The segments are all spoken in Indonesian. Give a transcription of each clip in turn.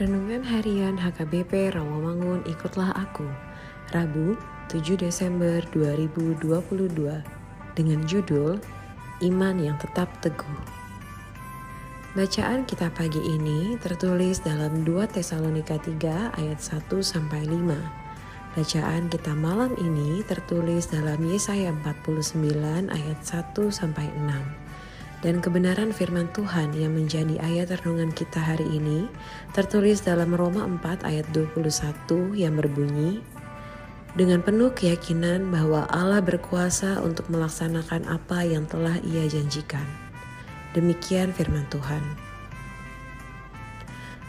Renungan Harian HKBP Rawamangun Ikutlah Aku Rabu 7 Desember 2022 dengan judul Iman yang Tetap Teguh Bacaan kita pagi ini tertulis dalam 2 Tesalonika 3 ayat 1 sampai 5. Bacaan kita malam ini tertulis dalam Yesaya 49 ayat 1 sampai 6. Dan kebenaran firman Tuhan yang menjadi ayat renungan kita hari ini tertulis dalam Roma 4 ayat 21 yang berbunyi, dengan penuh keyakinan bahwa Allah berkuasa untuk melaksanakan apa yang telah ia janjikan. Demikian firman Tuhan.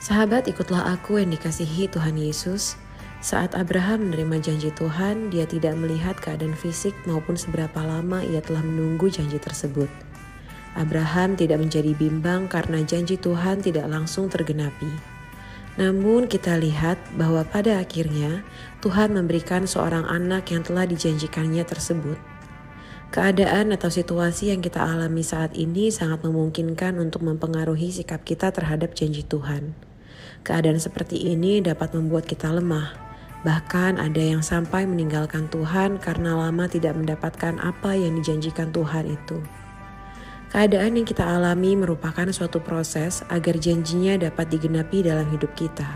Sahabat ikutlah aku yang dikasihi Tuhan Yesus. Saat Abraham menerima janji Tuhan, dia tidak melihat keadaan fisik maupun seberapa lama ia telah menunggu janji tersebut. Abraham tidak menjadi bimbang karena janji Tuhan tidak langsung tergenapi. Namun, kita lihat bahwa pada akhirnya Tuhan memberikan seorang anak yang telah dijanjikannya tersebut. Keadaan atau situasi yang kita alami saat ini sangat memungkinkan untuk mempengaruhi sikap kita terhadap janji Tuhan. Keadaan seperti ini dapat membuat kita lemah, bahkan ada yang sampai meninggalkan Tuhan karena lama tidak mendapatkan apa yang dijanjikan Tuhan itu. Keadaan yang kita alami merupakan suatu proses agar janjinya dapat digenapi dalam hidup kita.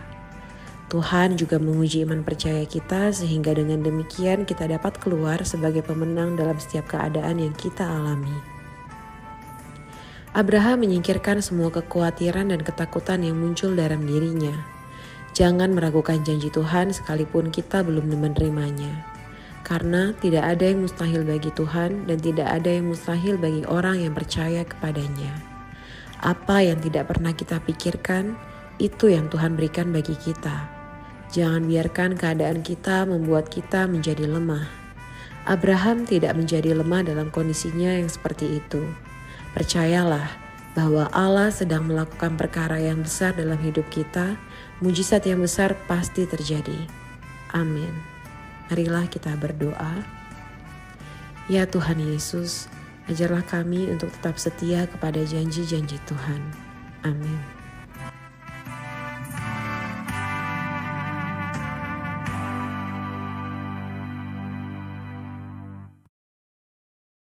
Tuhan juga menguji iman percaya kita sehingga dengan demikian kita dapat keluar sebagai pemenang dalam setiap keadaan yang kita alami. Abraham menyingkirkan semua kekhawatiran dan ketakutan yang muncul dalam dirinya. Jangan meragukan janji Tuhan sekalipun kita belum menerimanya karena tidak ada yang mustahil bagi Tuhan dan tidak ada yang mustahil bagi orang yang percaya kepadanya. Apa yang tidak pernah kita pikirkan, itu yang Tuhan berikan bagi kita. Jangan biarkan keadaan kita membuat kita menjadi lemah. Abraham tidak menjadi lemah dalam kondisinya yang seperti itu. Percayalah bahwa Allah sedang melakukan perkara yang besar dalam hidup kita, mujizat yang besar pasti terjadi. Amin. Marilah kita berdoa. Ya Tuhan Yesus, ajarlah kami untuk tetap setia kepada janji-janji Tuhan. Amin.